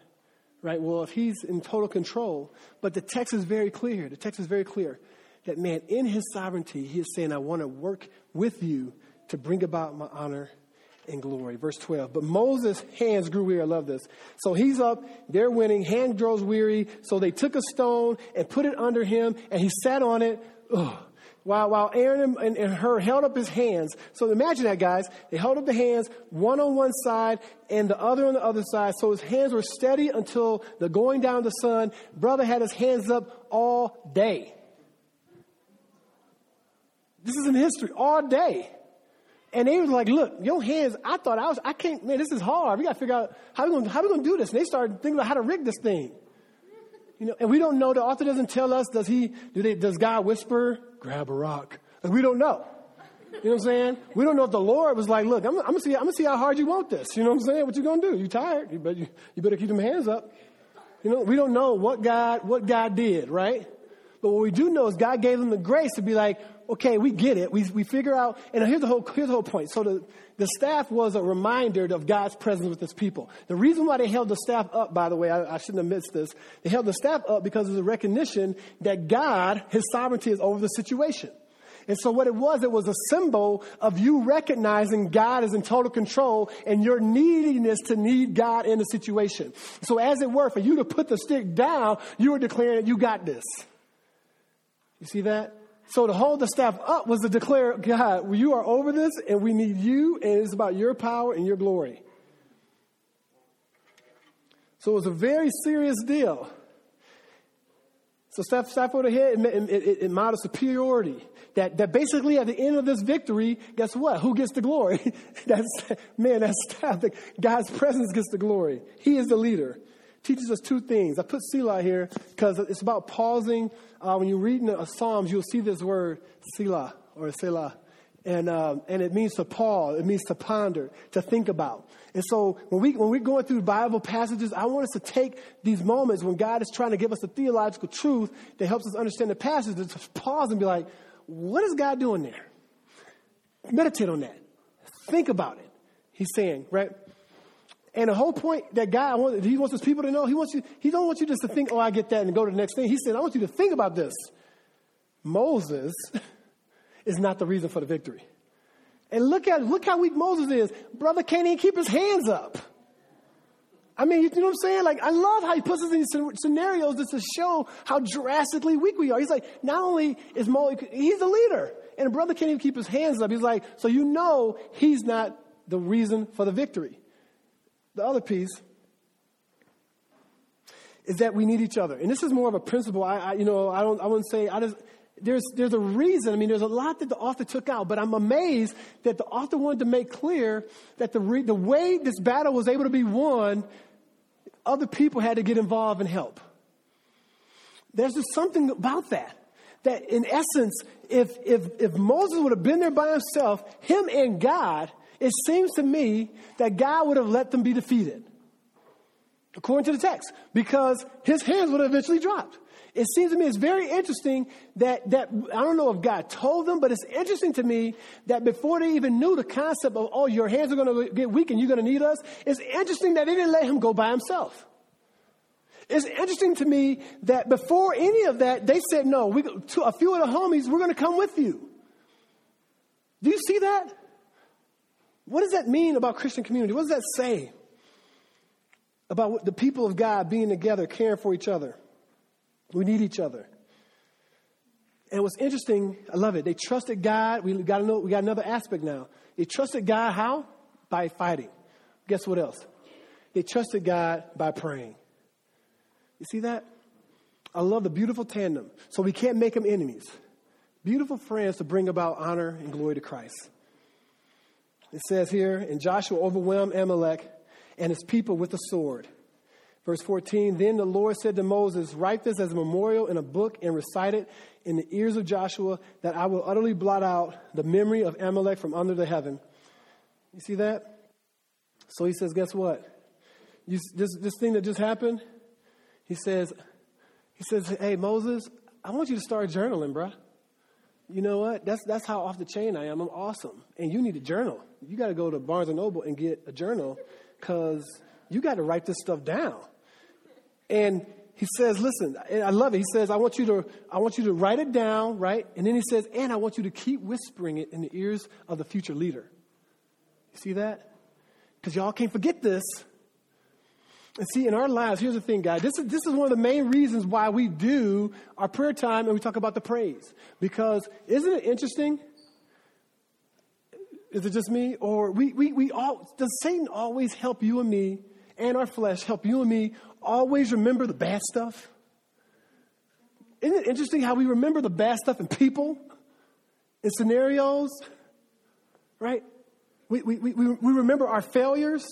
Right? Well, if He's in total control, but the text is very clear. The text is very clear that man, in His sovereignty, He is saying, I want to work with you to bring about my honor and glory. Verse 12. But Moses' hands grew weary. I love this. So he's up, they're winning, hand grows weary. So they took a stone and put it under him, and he sat on it. Ugh. While, while Aaron and, and Hur held up his hands. So imagine that, guys. They held up the hands, one on one side and the other on the other side. So his hands were steady until the going down of the sun. Brother had his hands up all day. This is in history, all day. And they was like, look, your hands, I thought I was, I can't, man, this is hard. We got to figure out how we going how we gonna do this. And they started thinking about how to rig this thing. You know, and we don't know, the author doesn't tell us, does he, do they, does God whisper, grab a rock? Like, we don't know. You know what I'm saying? We don't know if the Lord was like, look, I'm, I'm, gonna see, I'm gonna see how hard you want this. You know what I'm saying? What you gonna do? You tired? You better, you, you better keep them hands up. You know, we don't know what God, what God did, right? But what we do know is God gave them the grace to be like, okay, we get it. We, we figure out, and here's the whole, here's the whole point. So the, the staff was a reminder of God's presence with his people. The reason why they held the staff up, by the way, I, I shouldn't have missed this. They held the staff up because of the recognition that God, his sovereignty is over the situation. And so what it was, it was a symbol of you recognizing God is in total control and your neediness to need God in the situation. So as it were, for you to put the stick down, you were declaring you got this. You see that? So to hold the staff up was to declare, God, you are over this and we need you and it's about your power and your glory. So it was a very serious deal. So staff, staff over the head, it, it, it modeled superiority. That, that basically at the end of this victory, guess what? Who gets the glory? (laughs) that's, man, that's staff. God's presence gets the glory. He is the leader teaches us two things. I put Selah here because it's about pausing. Uh, when you read in the Psalms, you'll see this word Selah or Selah. And, um, and it means to pause, it means to ponder, to think about. And so when, we, when we're going through Bible passages, I want us to take these moments when God is trying to give us a theological truth that helps us understand the passage, to pause and be like, what is God doing there? Meditate on that. Think about it. He's saying, right? And the whole point that God he wants his people to know, he wants you, he don't want you just to think, oh, I get that and go to the next thing. He said, I want you to think about this. Moses (laughs) is not the reason for the victory. And look at, look how weak Moses is. Brother can't even keep his hands up. I mean, you know what I'm saying? Like, I love how he puts us in these scenarios just to show how drastically weak we are. He's like, not only is Moses, he's the leader, and a brother can't even keep his hands up. He's like, so you know he's not the reason for the victory. The other piece is that we need each other. And this is more of a principle. I, I you know, I don't, I wouldn't say, I just, there's, there's a reason. I mean, there's a lot that the author took out, but I'm amazed that the author wanted to make clear that the, re, the way this battle was able to be won, other people had to get involved and help. There's just something about that. That in essence, if, if, if Moses would have been there by himself, him and God, it seems to me that God would have let them be defeated, according to the text, because his hands would have eventually dropped. It seems to me it's very interesting that, that I don't know if God told them, but it's interesting to me that before they even knew the concept of, oh, your hands are going to get weak and you're going to need us, it's interesting that they didn't let him go by himself. It's interesting to me that before any of that, they said, no, we, to a few of the homies, we're going to come with you. Do you see that? What does that mean about Christian community? What does that say about the people of God being together, caring for each other? We need each other. And what's interesting, I love it. They trusted God. We got know. We got another aspect now. They trusted God how? By fighting. Guess what else? They trusted God by praying. You see that? I love the beautiful tandem. So we can't make them enemies. Beautiful friends to bring about honor and glory to Christ. It says here, and Joshua overwhelmed Amalek and his people with the sword. Verse 14 Then the Lord said to Moses, Write this as a memorial in a book and recite it in the ears of Joshua, that I will utterly blot out the memory of Amalek from under the heaven. You see that? So he says, Guess what? You, this, this thing that just happened, he says, he says, Hey, Moses, I want you to start journaling, bruh. You know what? That's, that's how off the chain I am. I'm awesome. And you need a journal. You got to go to Barnes and Noble and get a journal because you got to write this stuff down. And he says, listen, I love it. He says, I want you to, I want you to write it down, right? And then he says, and I want you to keep whispering it in the ears of the future leader. You see that? Because y'all can't forget this. And see, in our lives, here's the thing, guys. This is, this is one of the main reasons why we do our prayer time and we talk about the praise. Because isn't it interesting? Is it just me? Or we, we, we all, does Satan always help you and me and our flesh help you and me always remember the bad stuff? Isn't it interesting how we remember the bad stuff in people, in scenarios, right? We, we, we, we remember our failures,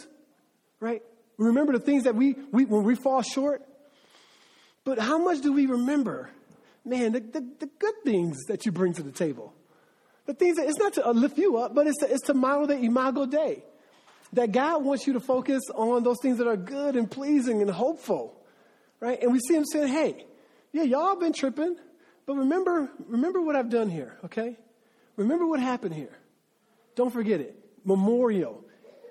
right? Remember the things that we, we when we fall short. But how much do we remember, man, the, the, the good things that you bring to the table? The things that, it's not to lift you up, but it's to, it's to model the imago Dei that God wants you to focus on those things that are good and pleasing and hopeful, right? And we see him saying, hey, yeah, y'all been tripping, but remember, remember what I've done here, okay? Remember what happened here. Don't forget it. Memorial.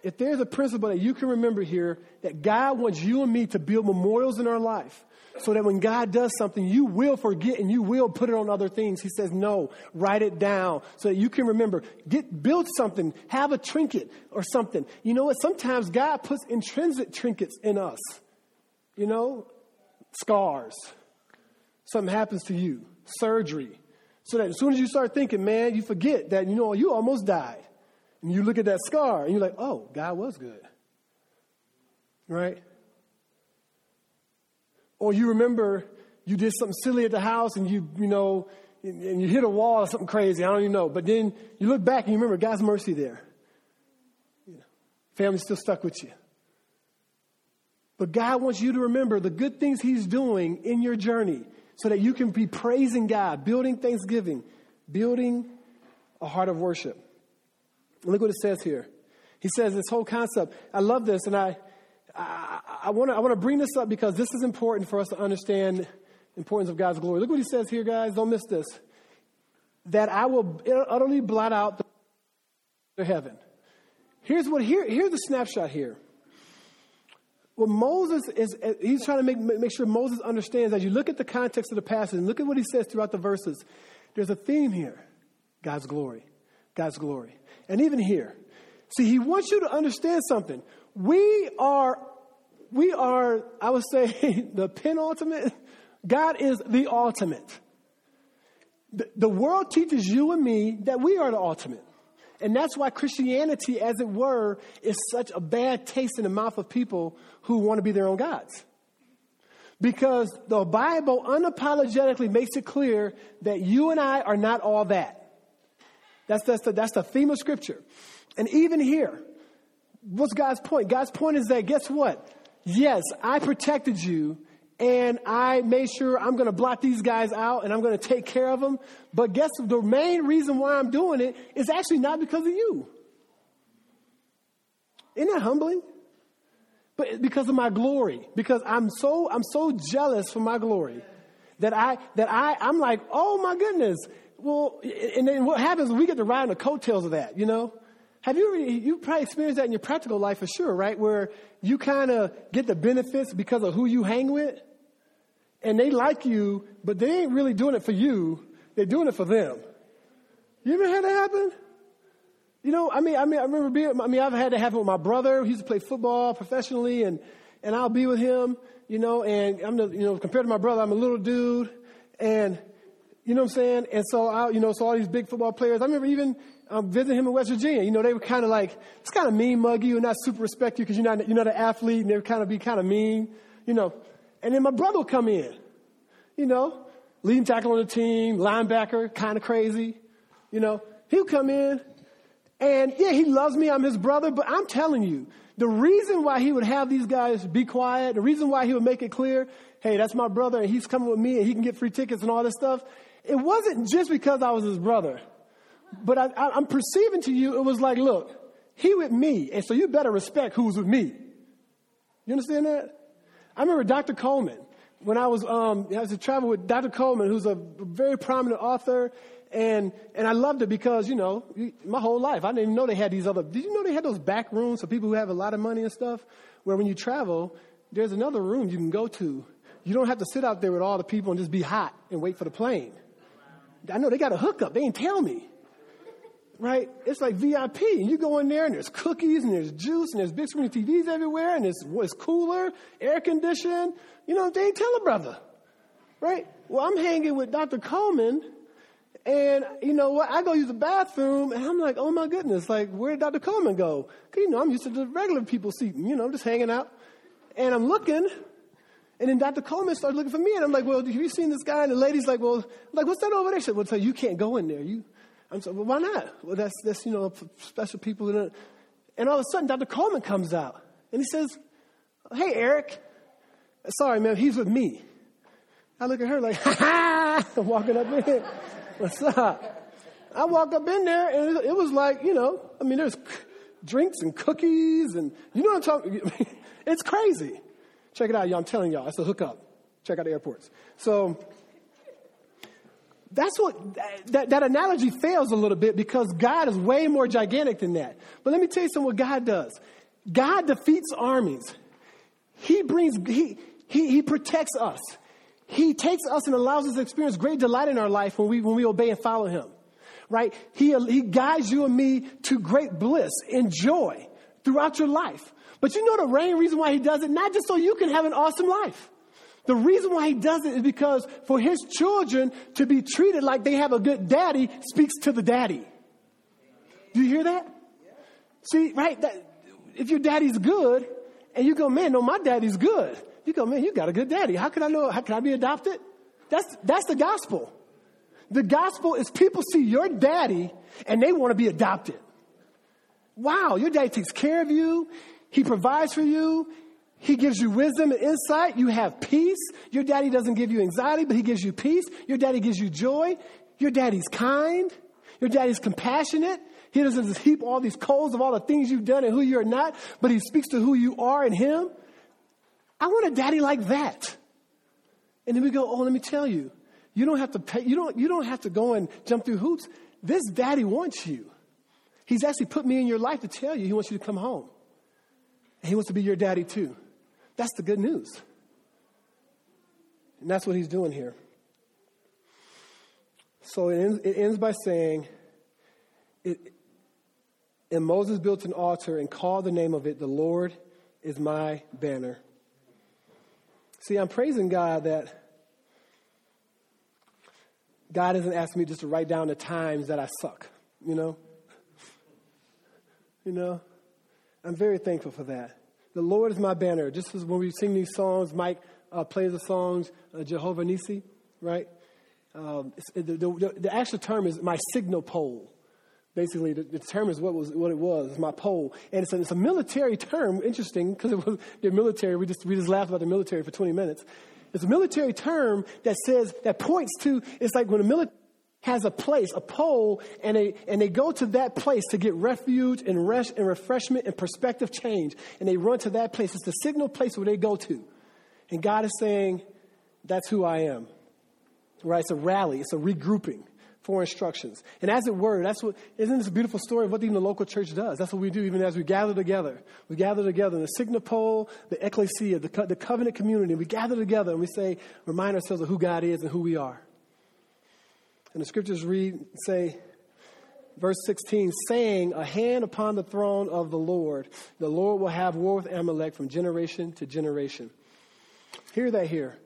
If there's a principle that you can remember here, that God wants you and me to build memorials in our life, so that when God does something, you will forget and you will put it on other things. He says, no, write it down so that you can remember. Get, build something, have a trinket or something. You know what? Sometimes God puts intrinsic trinkets in us. You know, scars. Something happens to you, surgery. So that as soon as you start thinking, man, you forget that, you know, you almost died. And you look at that scar and you're like, oh, God was good. Right? Or you remember you did something silly at the house and you, you know, and you hit a wall or something crazy. I don't even know. But then you look back and you remember God's mercy there. You know, family's still stuck with you. But God wants you to remember the good things He's doing in your journey so that you can be praising God, building thanksgiving, building a heart of worship. Look what it says here. He says this whole concept. I love this, and I, I, want to I wanna bring this up because this is important for us to understand the importance of God's glory. Look what he says here, guys. Don't miss this. That I will utterly blot out the heaven. Here's what here, here's the snapshot here. What Moses is, he's trying to make, make sure Moses understands as you look at the context of the passage and look at what he says throughout the verses, there's a theme here God's glory. God's glory. And even here, see, he wants you to understand something. We are, we are, I would say, (laughs) the penultimate. God is the ultimate. The, the world teaches you and me that we are the ultimate. And that's why Christianity, as it were, is such a bad taste in the mouth of people who want to be their own gods. Because the Bible unapologetically makes it clear that you and I are not all that. That's, that's, the, that's the theme of Scripture. And even here, what's God's point? God's point is that guess what? Yes, I protected you and I made sure I'm going to blot these guys out and I'm going to take care of them. But guess the main reason why I'm doing it is actually not because of you. Isn't that humbling? But because of my glory, because I'm so I'm so jealous for my glory that I that I I'm like, oh my goodness. Well, and then what happens? We get to ride on the coattails of that, you know. Have you you probably experienced that in your practical life for sure, right? Where you kind of get the benefits because of who you hang with, and they like you, but they ain't really doing it for you. They're doing it for them. You ever had that happen? You know, I mean, I mean, I remember being, I mean, I've had have it with my brother. He used to play football professionally and, and I'll be with him, you know, and I'm the, you know, compared to my brother, I'm a little dude and, you know what I'm saying? And so I, you know, so all these big football players, I remember even um, visiting him in West Virginia, you know, they were kind of like, it's kind of mean mug you and not super respect you because you're not, you're not an athlete and they would kind of be kind of mean, you know. And then my brother would come in, you know, leading tackle on the team, linebacker, kind of crazy, you know. He'll come in and yeah, he loves me. I'm his brother, but I'm telling you, the reason why he would have these guys be quiet, the reason why he would make it clear, hey, that's my brother and he's coming with me and he can get free tickets and all this stuff, it wasn't just because I was his brother. But I, am perceiving to you, it was like, look, he with me, and so you better respect who's with me. You understand that? I remember Dr. Coleman when I was um, I was to travel with Dr. Coleman, who's a very prominent author, and, and I loved it because, you know, my whole life, I didn't even know they had these other, did you know they had those back rooms for people who have a lot of money and stuff? Where when you travel, there's another room you can go to. You don't have to sit out there with all the people and just be hot and wait for the plane. I know they got a hookup. They didn't tell me. Right? It's like VIP. You go in there and there's cookies and there's juice and there's big screen TVs everywhere and it's, it's cooler, air conditioned. You know, they ain't tell a brother. Right? Well, I'm hanging with Dr. Coleman and you know what? I go use the bathroom, and I'm like, oh my goodness, like where did Dr. Coleman go? Cause you know I'm used to the regular people seating, you know, just hanging out. And I'm looking, and then Dr. Coleman started looking for me, and I'm like, well, have you seen this guy? And the lady's like, well, I'm like what's that over there? She said, well, so you can't go in there. You, I'm so, well, why not? Well, that's that's you know special people. And all of a sudden, Dr. Coleman comes out, and he says, hey, Eric. Sorry, man, he's with me. I look at her like, (laughs) ha ha, walking up in. What's up? I walk up in there and it was like, you know, I mean, there's drinks and cookies and you know what I'm talking (laughs) It's crazy. Check it out, y'all. I'm telling y'all, it's a hookup. Check out the airports. So that's what that, that analogy fails a little bit because God is way more gigantic than that. But let me tell you something what God does. God defeats armies. He brings he he, he protects us. He takes us and allows us to experience great delight in our life when we, when we obey and follow Him. Right? He, he guides you and me to great bliss and joy throughout your life. But you know the main reason why He does it? Not just so you can have an awesome life. The reason why He does it is because for His children to be treated like they have a good daddy speaks to the daddy. Do you hear that? See, right? That, if your daddy's good, and you go, man, no, my daddy's good. You go, man, you got a good daddy. How can I know? How can I be adopted? That's, that's the gospel. The gospel is people see your daddy and they want to be adopted. Wow, your daddy takes care of you. He provides for you. He gives you wisdom and insight. You have peace. Your daddy doesn't give you anxiety, but he gives you peace. Your daddy gives you joy. Your daddy's kind. Your daddy's compassionate. He doesn't just heap all these coals of all the things you've done and who you're not, but he speaks to who you are in him. I want a daddy like that. And then we go, oh, let me tell you, you don't have to pay, you don't, you don't have to go and jump through hoops. This daddy wants you. He's actually put me in your life to tell you he wants you to come home. And he wants to be your daddy too. That's the good news. And that's what he's doing here. So it ends, it ends by saying, it, and Moses built an altar and called the name of it, The Lord is my banner. See, I'm praising God that God isn't asking me just to write down the times that I suck, you know? You know? I'm very thankful for that. The Lord is my banner. Just as when we sing these songs, Mike uh, plays the songs, uh, Jehovah Nissi, right? Um, the, the, the, actual term is my signal pole basically determines what was what it was. My pole, and it's a, it's a military term. Interesting because it was the military. We just we just laughed about the military for 20 minutes. It's a military term that says that points to. It's like when a military has a place, a pole, and they and they go to that place to get refuge and rest and refreshment and perspective change, and they run to that place. It's the signal place where they go to, and God is saying, "That's who I am." Right? It's a rally. It's a regrouping for instructions. And as it were, that's what, isn't this a beautiful story of what even the local church does? That's what we do even as we gather together. We gather together in the signal pole, the ecclesia, the, co- the covenant community. We gather together and we say, remind ourselves of who God is and who we are. And the scriptures read, say, verse 16, saying, A hand upon the throne of the Lord. The Lord will have war with Amalek from generation to generation. Hear that here.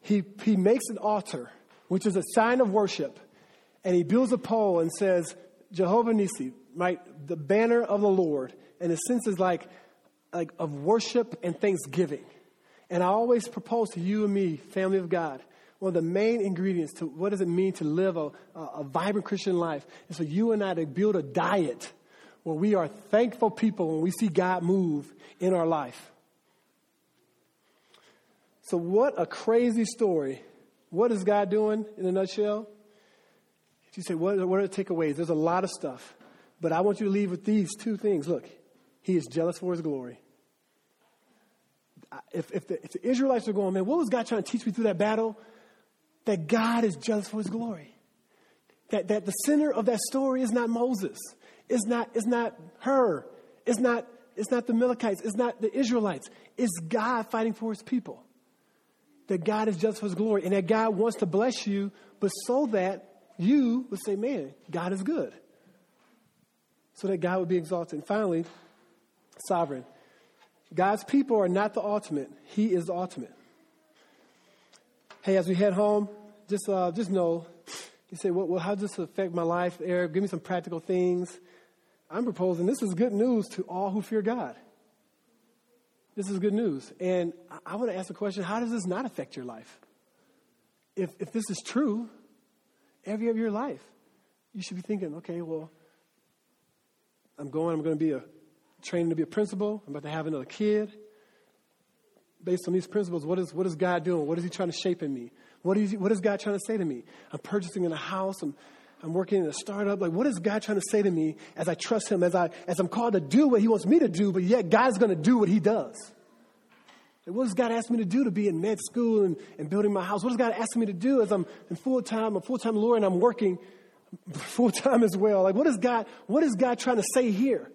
He, he makes an altar, which is a sign of worship, and he builds a pole and says, Jehovah Nissi, right, the banner of the Lord. And the sense is like, like of worship and thanksgiving. And I always propose to you and me, family of God, one of the main ingredients to what does it mean to live a, a, vibrant Christian life is for you and I to build a diet where we are thankful people when we see God move in our life. So, what a crazy story. What is God doing in a nutshell? You say, what, what are the takeaways? There's a lot of stuff. But I want you to leave with these two things. Look, He is jealous for His glory. If, if, the, if the Israelites are going, man, what was God trying to teach me through that battle? That God is jealous for his glory. That, that the center of that story is not Moses, it's not, it's not Hur, it's not, it's not the Amalekites, it's not the Israelites. It's God fighting for his people. That God is jealous for his glory and that God wants to bless you, but so that you would say, man, God is good. So that God would be exalted. And finally, sovereign. God's people are not the ultimate, He is the ultimate. Hey, as we head home, just uh, just know, you say, well, well, how does this affect my life, Eric? Give me some practical things. I'm proposing this is good news to all who fear God. This is good news. And I, I want to ask the question how does this not affect your life? If, if this is true, every of your life, you should be thinking, okay, well, I'm going, I'm going to be a training to be a principal. I'm about to have another kid based on these principles, what is, what is God doing? What is He trying to shape in me? What is, what is God trying to say to me? I'm purchasing in a house. I'm, I'm working in a startup. Like, what is God trying to say to me as I trust Him, as, I, as I'm called to do what He wants me to do, but yet God's going to do what He does? Like, what does God ask me to do to be in med school and, and building my house? What does God ask me to do as I'm in full time, a full time lawyer, and I'm working (laughs) full time as well? Like, what is God, what is God trying to say here?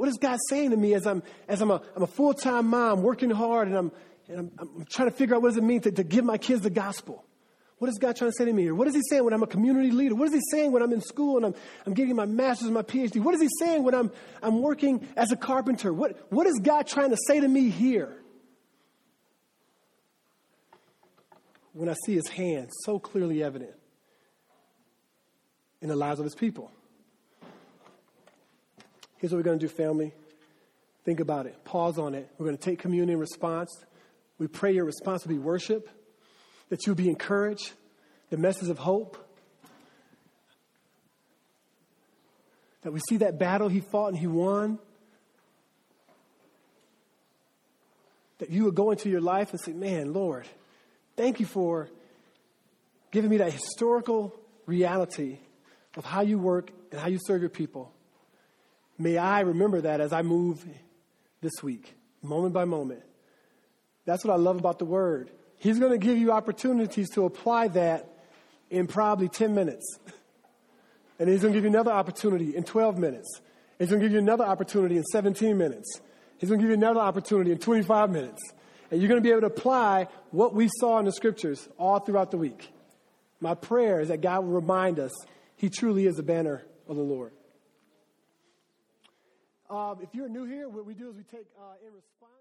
What is God saying to me as I'm, as I'm a, I'm a full time mom working hard and, I'm, and I'm, I'm, trying to figure out what does it mean to, to give my kids the gospel? What is God trying to say to me here? What is He saying when I'm a community leader? What is He saying when I'm in school and I'm, I'm getting my master's and my PhD? What is He saying when I'm, I'm working as a carpenter? What, what is God trying to say to me here? When I see His hand so clearly evident in the lives of His people. Here's what we're going to do, family. Think about it. Pause on it. We're going to take communion in response. We pray your response will be worship, that you'll be encouraged, the message of hope. That we see that battle he fought and he won. That you would go into your life and say, Man, Lord, thank you for giving me that historical reality of how you work and how you serve your people. May I remember that as I move this week, moment by moment. That's what I love about the Word. He's going to give you opportunities to apply that in probably 10 minutes. And He's going to give you another opportunity in 12 minutes. He's going to give you another opportunity in 17 minutes. He's going to give you another opportunity in 25 minutes. And you're going to be able to apply what we saw in the scriptures all throughout the week. My prayer is that God will remind us He truly is the banner of the Lord. Um, if you're new here, what we do is we take uh, in response.